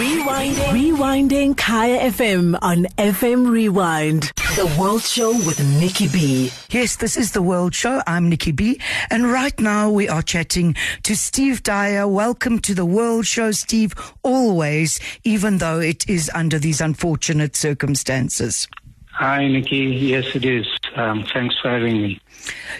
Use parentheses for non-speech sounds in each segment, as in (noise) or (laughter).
Rewinding. Rewinding Kaya FM on FM Rewind. The World Show with Nikki B. Yes, this is the World Show. I'm Nikki B. And right now we are chatting to Steve Dyer. Welcome to the World Show, Steve, always, even though it is under these unfortunate circumstances. Hi, Nikki. Yes, it is. Um, thanks for having me.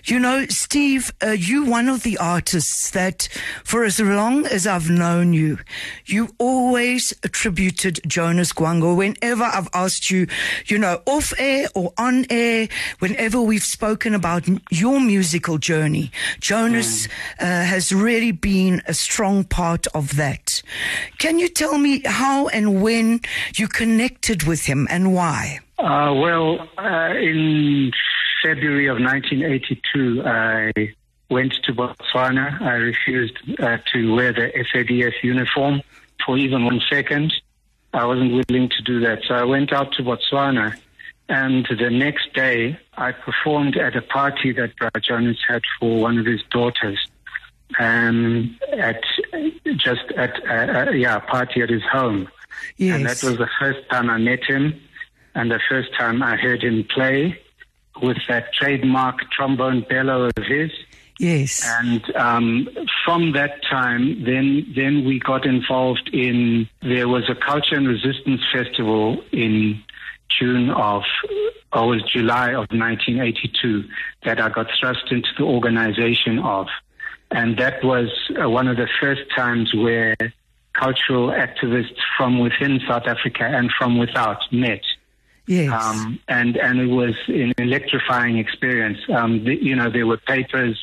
You know, Steve, uh, you one of the artists that, for as long as I've known you, you always attributed Jonas Gwangwa. Whenever I've asked you, you know, off air or on air, whenever we've spoken about your musical journey, Jonas mm. uh, has really been a strong part of that. Can you tell me how and when you connected with him and why? Uh, well, uh, in February of 1982, I went to Botswana. I refused uh, to wear the SADF uniform for even one second. I wasn't willing to do that. So I went out to Botswana. And the next day, I performed at a party that Bra Jonas had for one of his daughters. Um, at just at uh, uh, yeah, a party at his home. Yes. And that was the first time I met him and the first time I heard him play with that trademark trombone bellow of his. Yes. And um, from that time, then then we got involved in. There was a culture and resistance festival in June of, or was July of 1982 that I got thrust into the organization of, and that was uh, one of the first times where cultural activists from within South Africa and from without met. Yes. Um, and, and it was an electrifying experience. Um, the, you know, there were papers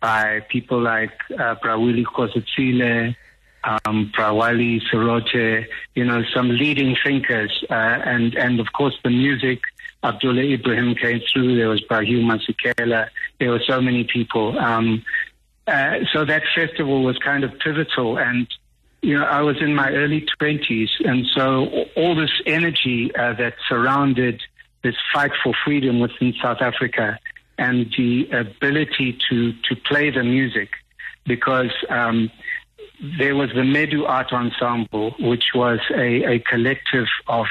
by people like uh, Bra Willie Kgositsile, um, Bra Wally Serote, you know, some leading thinkers. Uh, and, and of course the music, Abdullah Ibrahim came through. There was Bra Hugh Masekela. There were so many people. Um, uh, so that festival was kind of pivotal and you know, I was in my early 20s, and so all this energy uh, that surrounded this fight for freedom within South Africa and the ability to, to play the music, because um, there was the Medu Art Ensemble, which was a, a collective of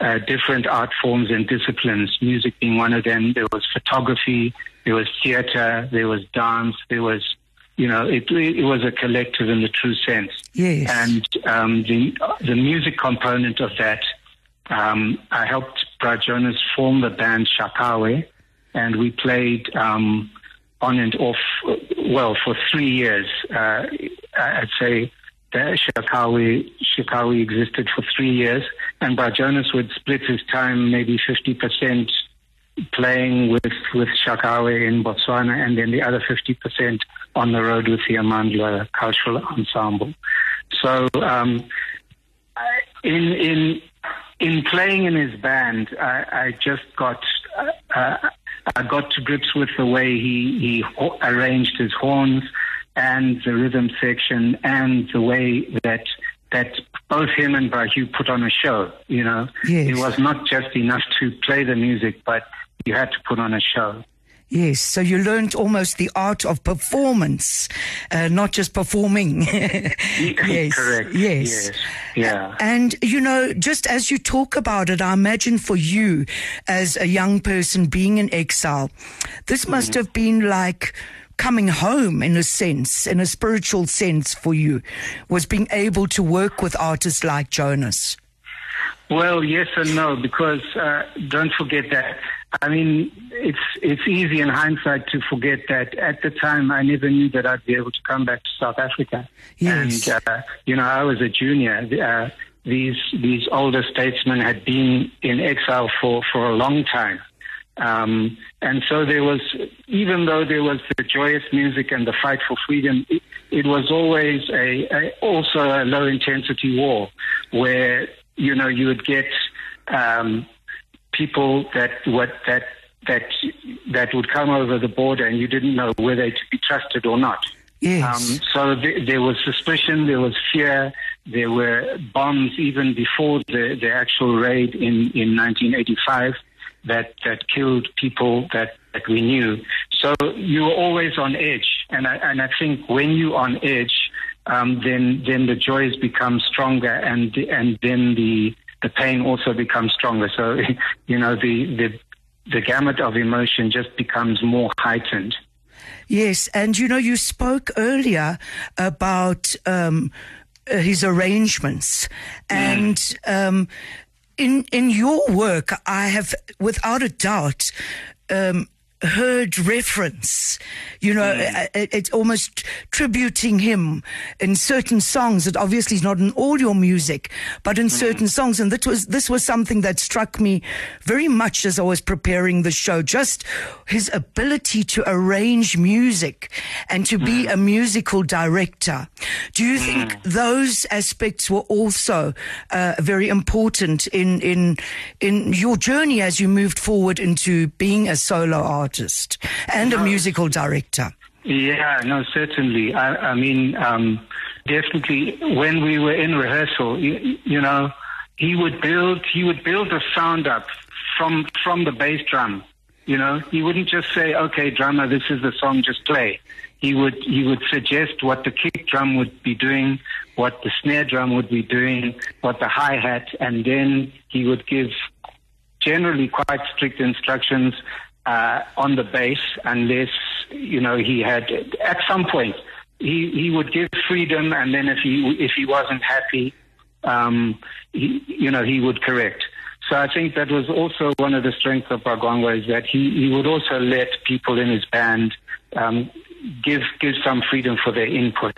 uh, different art forms and disciplines, music being one of them. There was photography, there was theater, there was dance, there was you know, it, it was a collective in the true sense. Yes. And um, the the music component of that, um, I helped Bra Jonas form the band Shakawe, and we played um, on and off, well, for three years. Uh, I'd say that Shakawe, Shakawe existed for three years, and Bra Jonas would split his time maybe 50% playing with, with Shakawe in Botswana and then the other 50% on the road with the Amandla Cultural Ensemble. So um, in, in, in playing in his band, I, I just got uh, I got to grips with the way he, he arranged his horns and the rhythm section and the way that that both him and Bra Hugh put on a show. You know, yes. it was not just enough to play the music, but you had to put on a show. Yes, so you learned almost the art of performance, uh, not just performing. (laughs) (laughs) yes, correct. Yes. yes, yeah. And you know, just as you talk about it, I imagine for you, as a young person being in exile, this must mm-hmm. have been like coming home in a sense, in a spiritual sense for you, was being able to work with artists like Jonas. Well, yes and no, because uh, don't forget that I mean, it's it's easy in hindsight to forget that at the time I never knew that I'd be able to come back to South Africa. Yes. And uh, you know, I was a junior. Uh, these these older statesmen had been in exile for for a long time. Um, and so there was, even though there was the joyous music and the fight for freedom, it, it was always a, a, also a low intensity war where you know you would get um, people that what that that that would come over the border and you didn't know whether to be trusted or not. Yes. Um, so th- there was suspicion, there was fear, there were bombs even before the, the actual raid in, in 1985 that, that killed people that, that we knew. So you were always on edge. And I, and I think when you're on edge, um, then then the joys become stronger, and and then the the pain also becomes stronger. So (laughs) you know the the the gamut of emotion just becomes more heightened. Yes, and you know, you spoke earlier about um, uh, his arrangements, and um, in in your work, I have, without a doubt, um, heard reference. You know, mm. it's almost tributing him in certain songs. That obviously is not in all your music, but in mm. certain songs. And that was this was something that struck me very much as I was preparing the show. Just his ability to arrange music and to mm. be a musical director. Do you think mm. those aspects were also uh, very important in in in your journey as you moved forward into being a solo artist? Artist and a musical director. Yeah, no, certainly. I, I mean, um, definitely. When we were in rehearsal, you, you, know, he would build he would build a sound up from from the bass drum. You know, he wouldn't just say, "Okay, drummer, this is the song, just play." He would he would suggest what the kick drum would be doing, what the snare drum would be doing, what the hi hat, and then he would give generally quite strict instructions uh, on the bass unless you know he had at some point he he would give freedom and then if he if he wasn't happy um, he you know he would correct. So I think that was also one of the strengths of Bra-Gwangwa is that he he would also let people in his band um, give give some freedom for their input.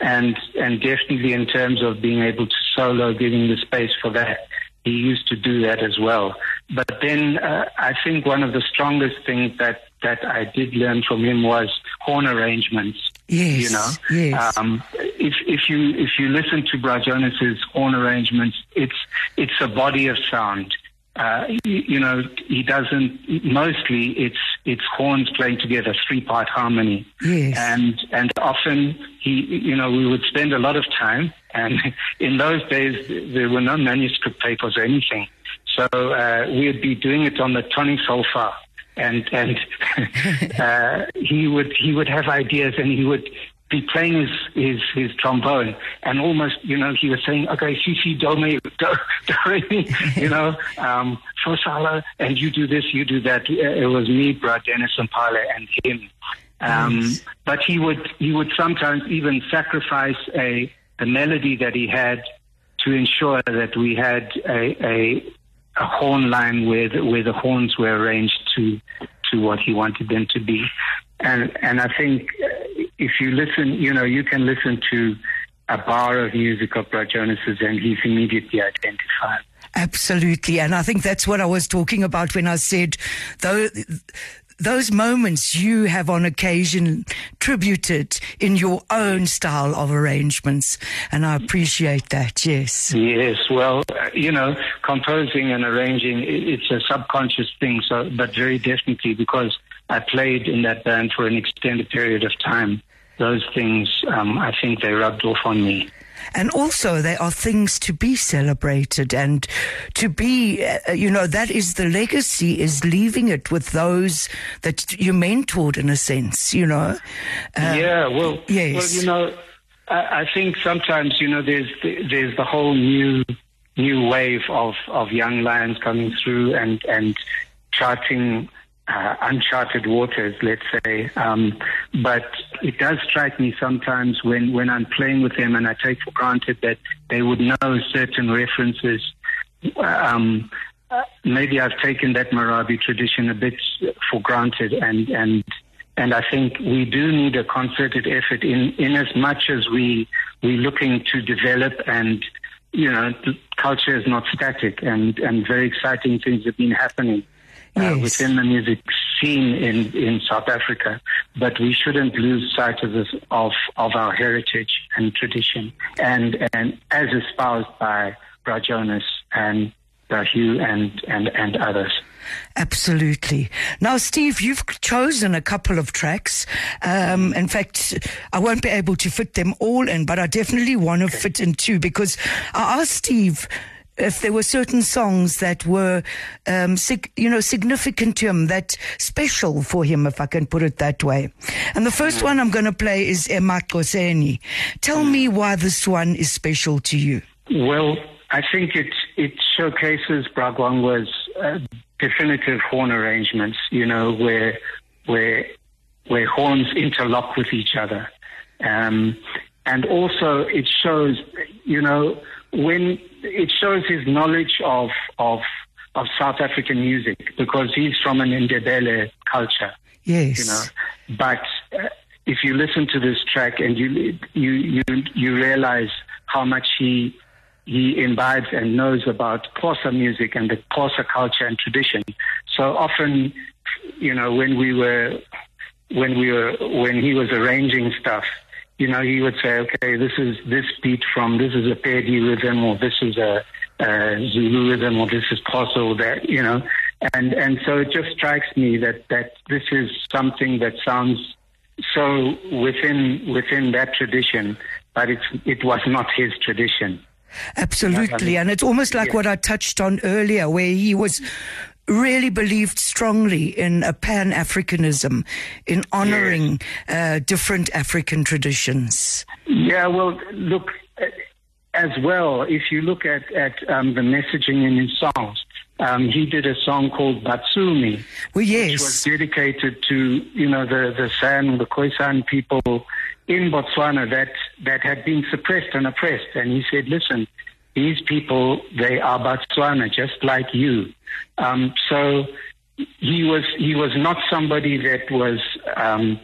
And and definitely in terms of being able to solo giving the space for that he used to do that as well. But then uh, I think one of the strongest things that, that I did learn from him was horn arrangements. Yes, you know, yes. Um, if if you if you listen to Bra Jonas's horn arrangements, it's it's a body of sound. Uh, you, you, know, he doesn't. Mostly, it's it's horns playing together, three part harmony. Yes. And and often he, you know, we would spend a lot of time. And (laughs) in those days, there were no manuscript papers or anything, so uh, we would be doing it on the tonic solfa. And and (laughs) uh, he would he would have ideas, and he would be playing his, his, his trombone and almost, you know, he was saying, okay, si, si, do, me, (laughs) do, do, re, you know, um, for Sala, and you do this, you do that. It was me, Bra Dennis and Pale and him. Um, nice. but he would, he would sometimes even sacrifice a, the melody that he had to ensure that we had a, a, a horn line where the, where the horns were arranged to, to what he wanted them to be. And, and I think uh, if you listen, you know, you can listen to a bar of music of Bra Jonas's and he's immediately identified. Absolutely. And I think that's what I was talking about when I said, though, those moments you have on occasion tributed in your own style of arrangements. And I appreciate that. Yes. Yes. Well, you know, composing and arranging, it's a subconscious thing. So, but very definitely because I played in that band for an extended period of time. Those things, um, I think they rubbed off on me. And also, there are things to be celebrated and to be, uh, you know, that is the legacy, is leaving it with those that you mentored in a sense, you know. Uh, yeah, well, yes. well, you know, I, I think sometimes, you know, there's the, there's the whole new new wave of, of young lions coming through and, and charting uh, uncharted waters, let's say. Um, but it does strike me sometimes when, when I'm playing with them and I take for granted that they would know certain references. Um, uh, maybe I've taken that Marabi tradition a bit for granted and, and and I think we do need a concerted effort in, in as much as we, we're looking to develop and, you know, culture is not static and, and very exciting things have been happening uh, yes. within the music scene in, in South Africa. But we shouldn't lose sight of this, of, of our heritage and tradition, and and as espoused by Bra Jonas and Hugh and, and, and others. Absolutely. Now, Steve, you've chosen a couple of tracks. Um, in fact, I won't be able to fit them all in, but I definitely want to okay. fit in two because I asked Steve if there were certain songs that were, um, sig- you know, significant to him, that special for him, if I can put it that way. And the first one I'm going to play is Emaxhoseni. Tell me why this one is special to you. Well, I think it it showcases Bra Gwangwa's uh, definitive horn arrangements. You know, where where where horns interlock with each other, um, and also it shows, you know, when it shows his knowledge of of of South African music because he's from an Ndebele culture. Yes. You know, but uh, if you listen to this track and you you you you realize how much he he imbibes and knows about Xhosa music and the Xhosa culture and tradition. So often, you know, when we were when we were when he was arranging stuff, you know, he would say, okay, this is this beat from this is a Pedi rhythm or this is a, a Zulu rhythm or this is or that, you know, and and so it just strikes me that that this is something that sounds so within within that tradition, but it's it was not his tradition. Absolutely. And it's almost like Yeah. what I touched on earlier, where he was really believed strongly in a pan Africanism, in honoring uh, different African traditions. Yeah, well, look, uh, as well, if you look at, at um, the messaging in his songs, um, he did a song called Batsumi, Well, which was dedicated to, you know, the, the San, the Khoisan people in Botswana that, that had been suppressed and oppressed. And he said, listen, these people, they are Botswana, just like you. Um, so he was, he was not somebody that was, um,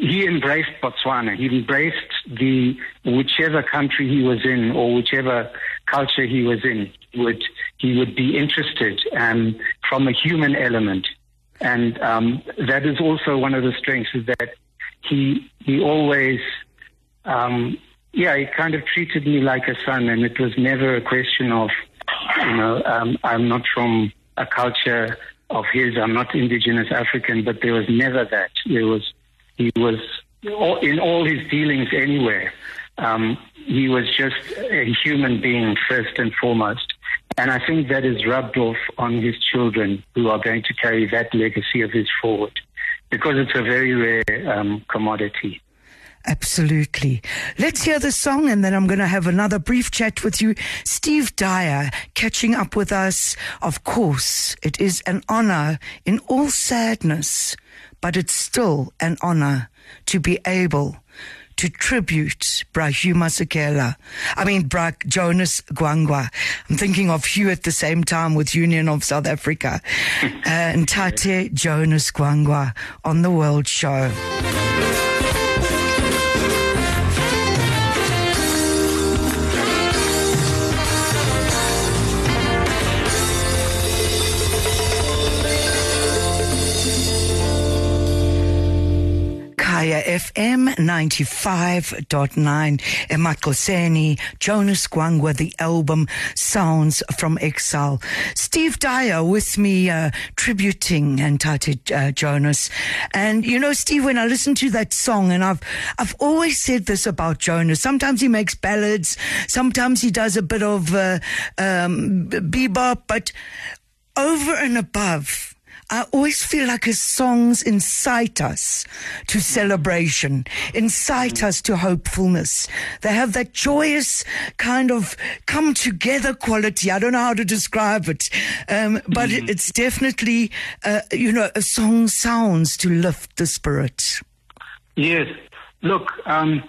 he embraced Botswana. He embraced the whichever country he was in or whichever culture he was in. He would he would be interested um, from a human element, and um, that is also one of the strengths is that he he always um, yeah he kind of treated me like a son, and it was never a question of you know um, I'm not from a culture of his. I'm not indigenous African, but there was never that. There was he was in all his dealings anywhere. Um, he was just a human being first and foremost. And I think that is rubbed off on his children who are going to carry that legacy of his forward because it's a very rare um, commodity. Absolutely. Let's hear the song and then I'm going to have another brief chat with you. Steve Dyer catching up with us. Of course, it is an honor in all sadness, but it's still an honor to be able to tribute Bra Hugh Masekela. I mean, Bra Jonas Gwangwa. I'm thinking of Hugh at the same time with Union of South Africa. (laughs) uh, and Ntate Jonas Gwangwa on the World Show. Kaya FM 95.9. Emaxhoseni, Jonas Gwangwa, the album Sounds from Exile. Steve Dyer with me, uh, tributing and Ntate uh, Jonas. And you know, Steve, when I listen to that song, and I've, I've always said this about Jonas. Sometimes he makes ballads, sometimes he does a bit of, uh, um, bebop, but over and above, I always feel like his songs incite us to celebration, incite us to hopefulness. They have that joyous kind of come together quality. I don't know how to describe it, um, but it- it's definitely, uh, you know, a song sounds to lift the spirit. Yes. Look, um,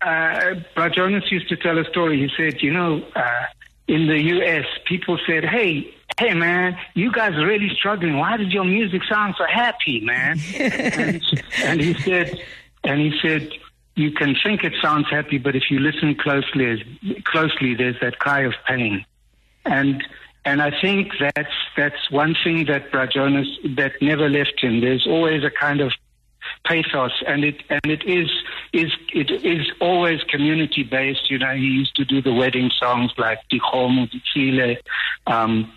uh, Bra Jonas used to tell a story. He said, you know, uh, in the U.S., people said, hey, hey, man, you guys are really struggling. Why does your music sound so happy, man? (laughs) and, and he said, and he said, you can think it sounds happy, but if you listen closely, closely, there's that cry of pain. And and I think that's that's one thing that Bra Jonas that never left him. There's always a kind of pathos, and it and it is is it is always community based. You know, he used to do the wedding songs like Dikile, um,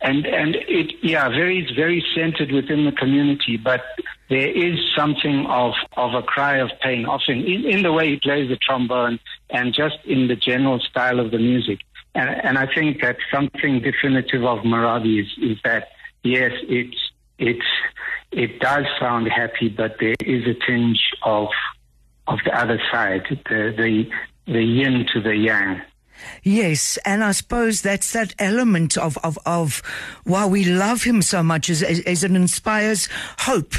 and and it yeah, very very centered within the community, but there is something of of a cry of pain, often in, in the way he plays the trombone and just in the general style of the music. and, and I think that something definitive of Marabi is, is that yes, it's it it does sound happy, but there is a tinge of of the other side, the the the yin to the yang. Yes, and I suppose that's that element of, of, of why we love him so much is, is, is it inspires hope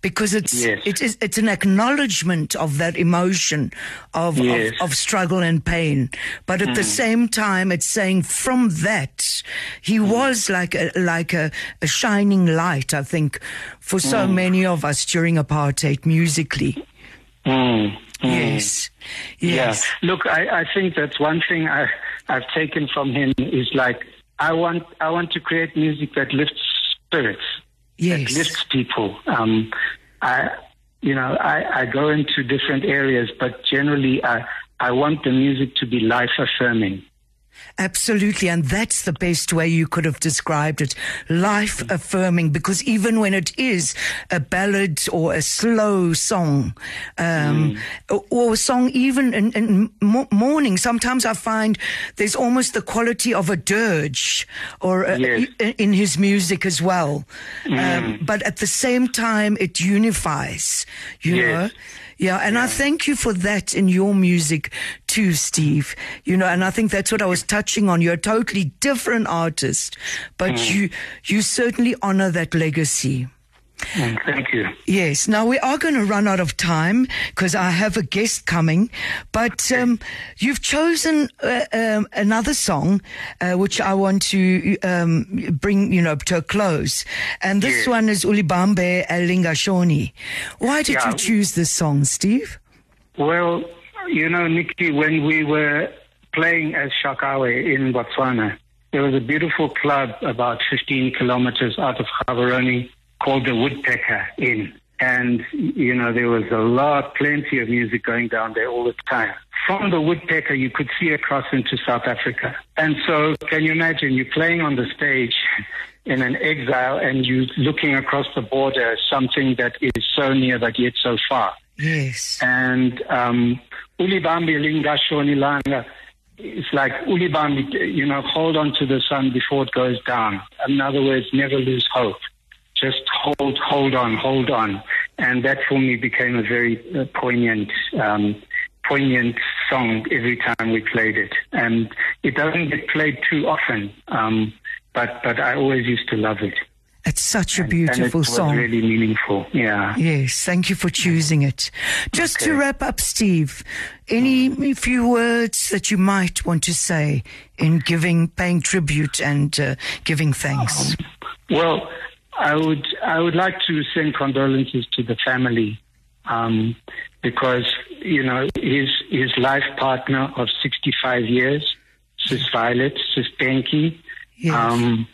because it's Yes. it is it's an acknowledgement of that emotion of, Yes. of of struggle and pain, but at the same time it's saying from that he was like a like a, a shining light. I think for so many of us during apartheid musically. Mm, mm. Yes, yes, Yeah. Look, I, I think that's one thing I, I've taken from him is like I want I want to create music that lifts spirits, that yes. lifts people. Um, I you know I, I go into different areas, but generally I I want the music to be life affirming. Absolutely, and that's the best way you could have described it. Life affirming, because even when it is a ballad or a slow song, um, or, or a song even in, in mo- morning, sometimes I find there's almost the quality of a dirge or a, Yes. in, his music as well. Um, but at the same time, it unifies, you Yes. know? Yeah, and I thank you for that in your music too, Steve. You know, and I think that's what I was touching on. You're a totally different artist, but mm. you you certainly honor that legacy. Thank you. Yes. Now we are going to run out of time because I have a guest coming, but um, you've chosen uh, um, another song uh, which I want to um, bring, you know, to a close, and this Yes. one is Ulibambe Elingashoni. Why did Yeah. you choose this song, Steve? Well, you know, Nikki, when we were playing as Shakawe in Botswana, there was a beautiful club about 15 kilometers out of Gaborone called the Woodpecker Inn. And, you know, there was a lot, plenty of music going down there all the time. From the Woodpecker, you could see across into South Africa. And so, can you imagine, you're playing on the stage in an exile and you're looking across the border, something that is so near but yet so far Yes. and um, ulibambi lingashoni langa. It's like ulibambi, you know, hold on to the sun before it goes down. In other words, never lose hope. Just hold, hold on, hold on. And that for me became a very uh, poignant, um, poignant song every time we played it. And it doesn't get played too often, um, but but I always used to love it. It's such a beautiful and song. really meaningful. Yeah. Yes, thank you for choosing it. Just to wrap up, Steve, any few words that you might want to say in giving, paying tribute and uh, giving thanks? Well, I would I would like to send condolences to the family um, because you know his his life partner of 65 years, Sis Violet, Sis Penki, Yes. um,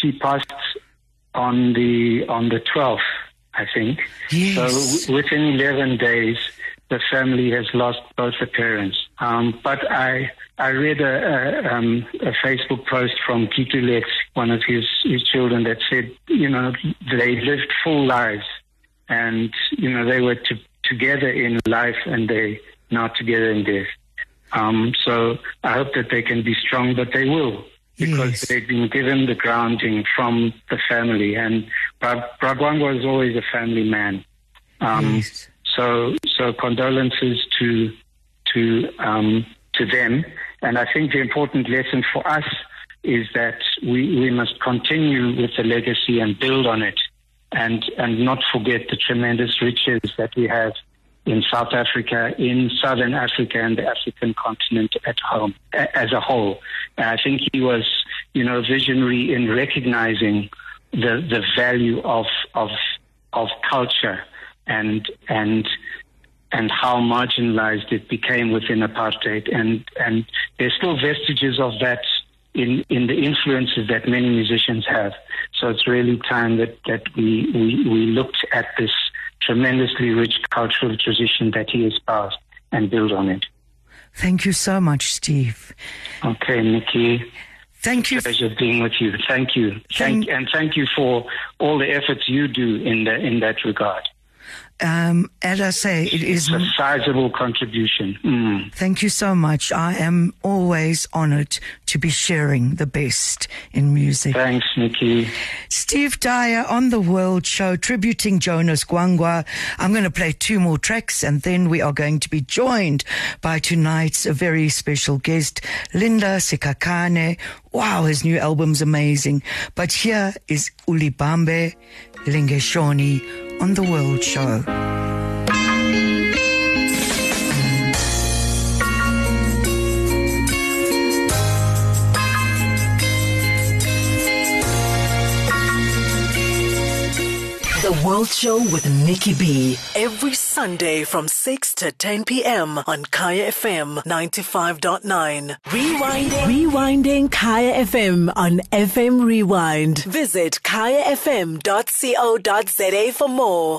she passed on the on the 12th, I think. Yes. So w- within 11 days, the family has lost both the parents. Um, but I I read a, a, um, a Facebook post from Kitulex, one of his, his children, that said, you know, they lived full lives, and you know they were to, together in life, and they not together in death. Um, so I hope that they can be strong, but they will because Yes. they've been given the grounding from the family. And Bra- Bragwango is always a family man. Um, Yes. So, so condolences to to um, to them. And I think the important lesson for us is that we, we must continue with the legacy and build on it, and and not forget the tremendous riches that we have in South Africa, in Southern Africa, and the African continent at home as a whole. And I think he was, you know, visionary in recognizing the the value of of of culture and and and how marginalized it became within apartheid. And and there's still vestiges of that in in the influences that many musicians have. So it's really time that that we we, we looked at this tremendously rich cultural tradition that he has passed and build on it. Thank you so much, Steve. okay nikki. Thank you. pleasure being with you. Thank you. Thank- thank and thank you for all the efforts you do in the in that regard Um, as I say, it is. It's a sizable contribution. Mm. Thank you so much. I am always honored to be sharing the best in music. Thanks, Nikki. Steve Dyer on the World Show, tributing Jonas Gwangwa. I'm going to play two more tracks and then we are going to be joined by tonight's very special guest, Linda Sikhakhane. Wow, his new album's amazing. But here is Ulibambe Lingashoni on The World Show. World Show with Nikki B. Every Sunday from 6 to 10 p.m. on Kaya FM 95.9. Rewinding. Rewinding Kaya FM on FM Rewind. Visit kayafm.co.za for more.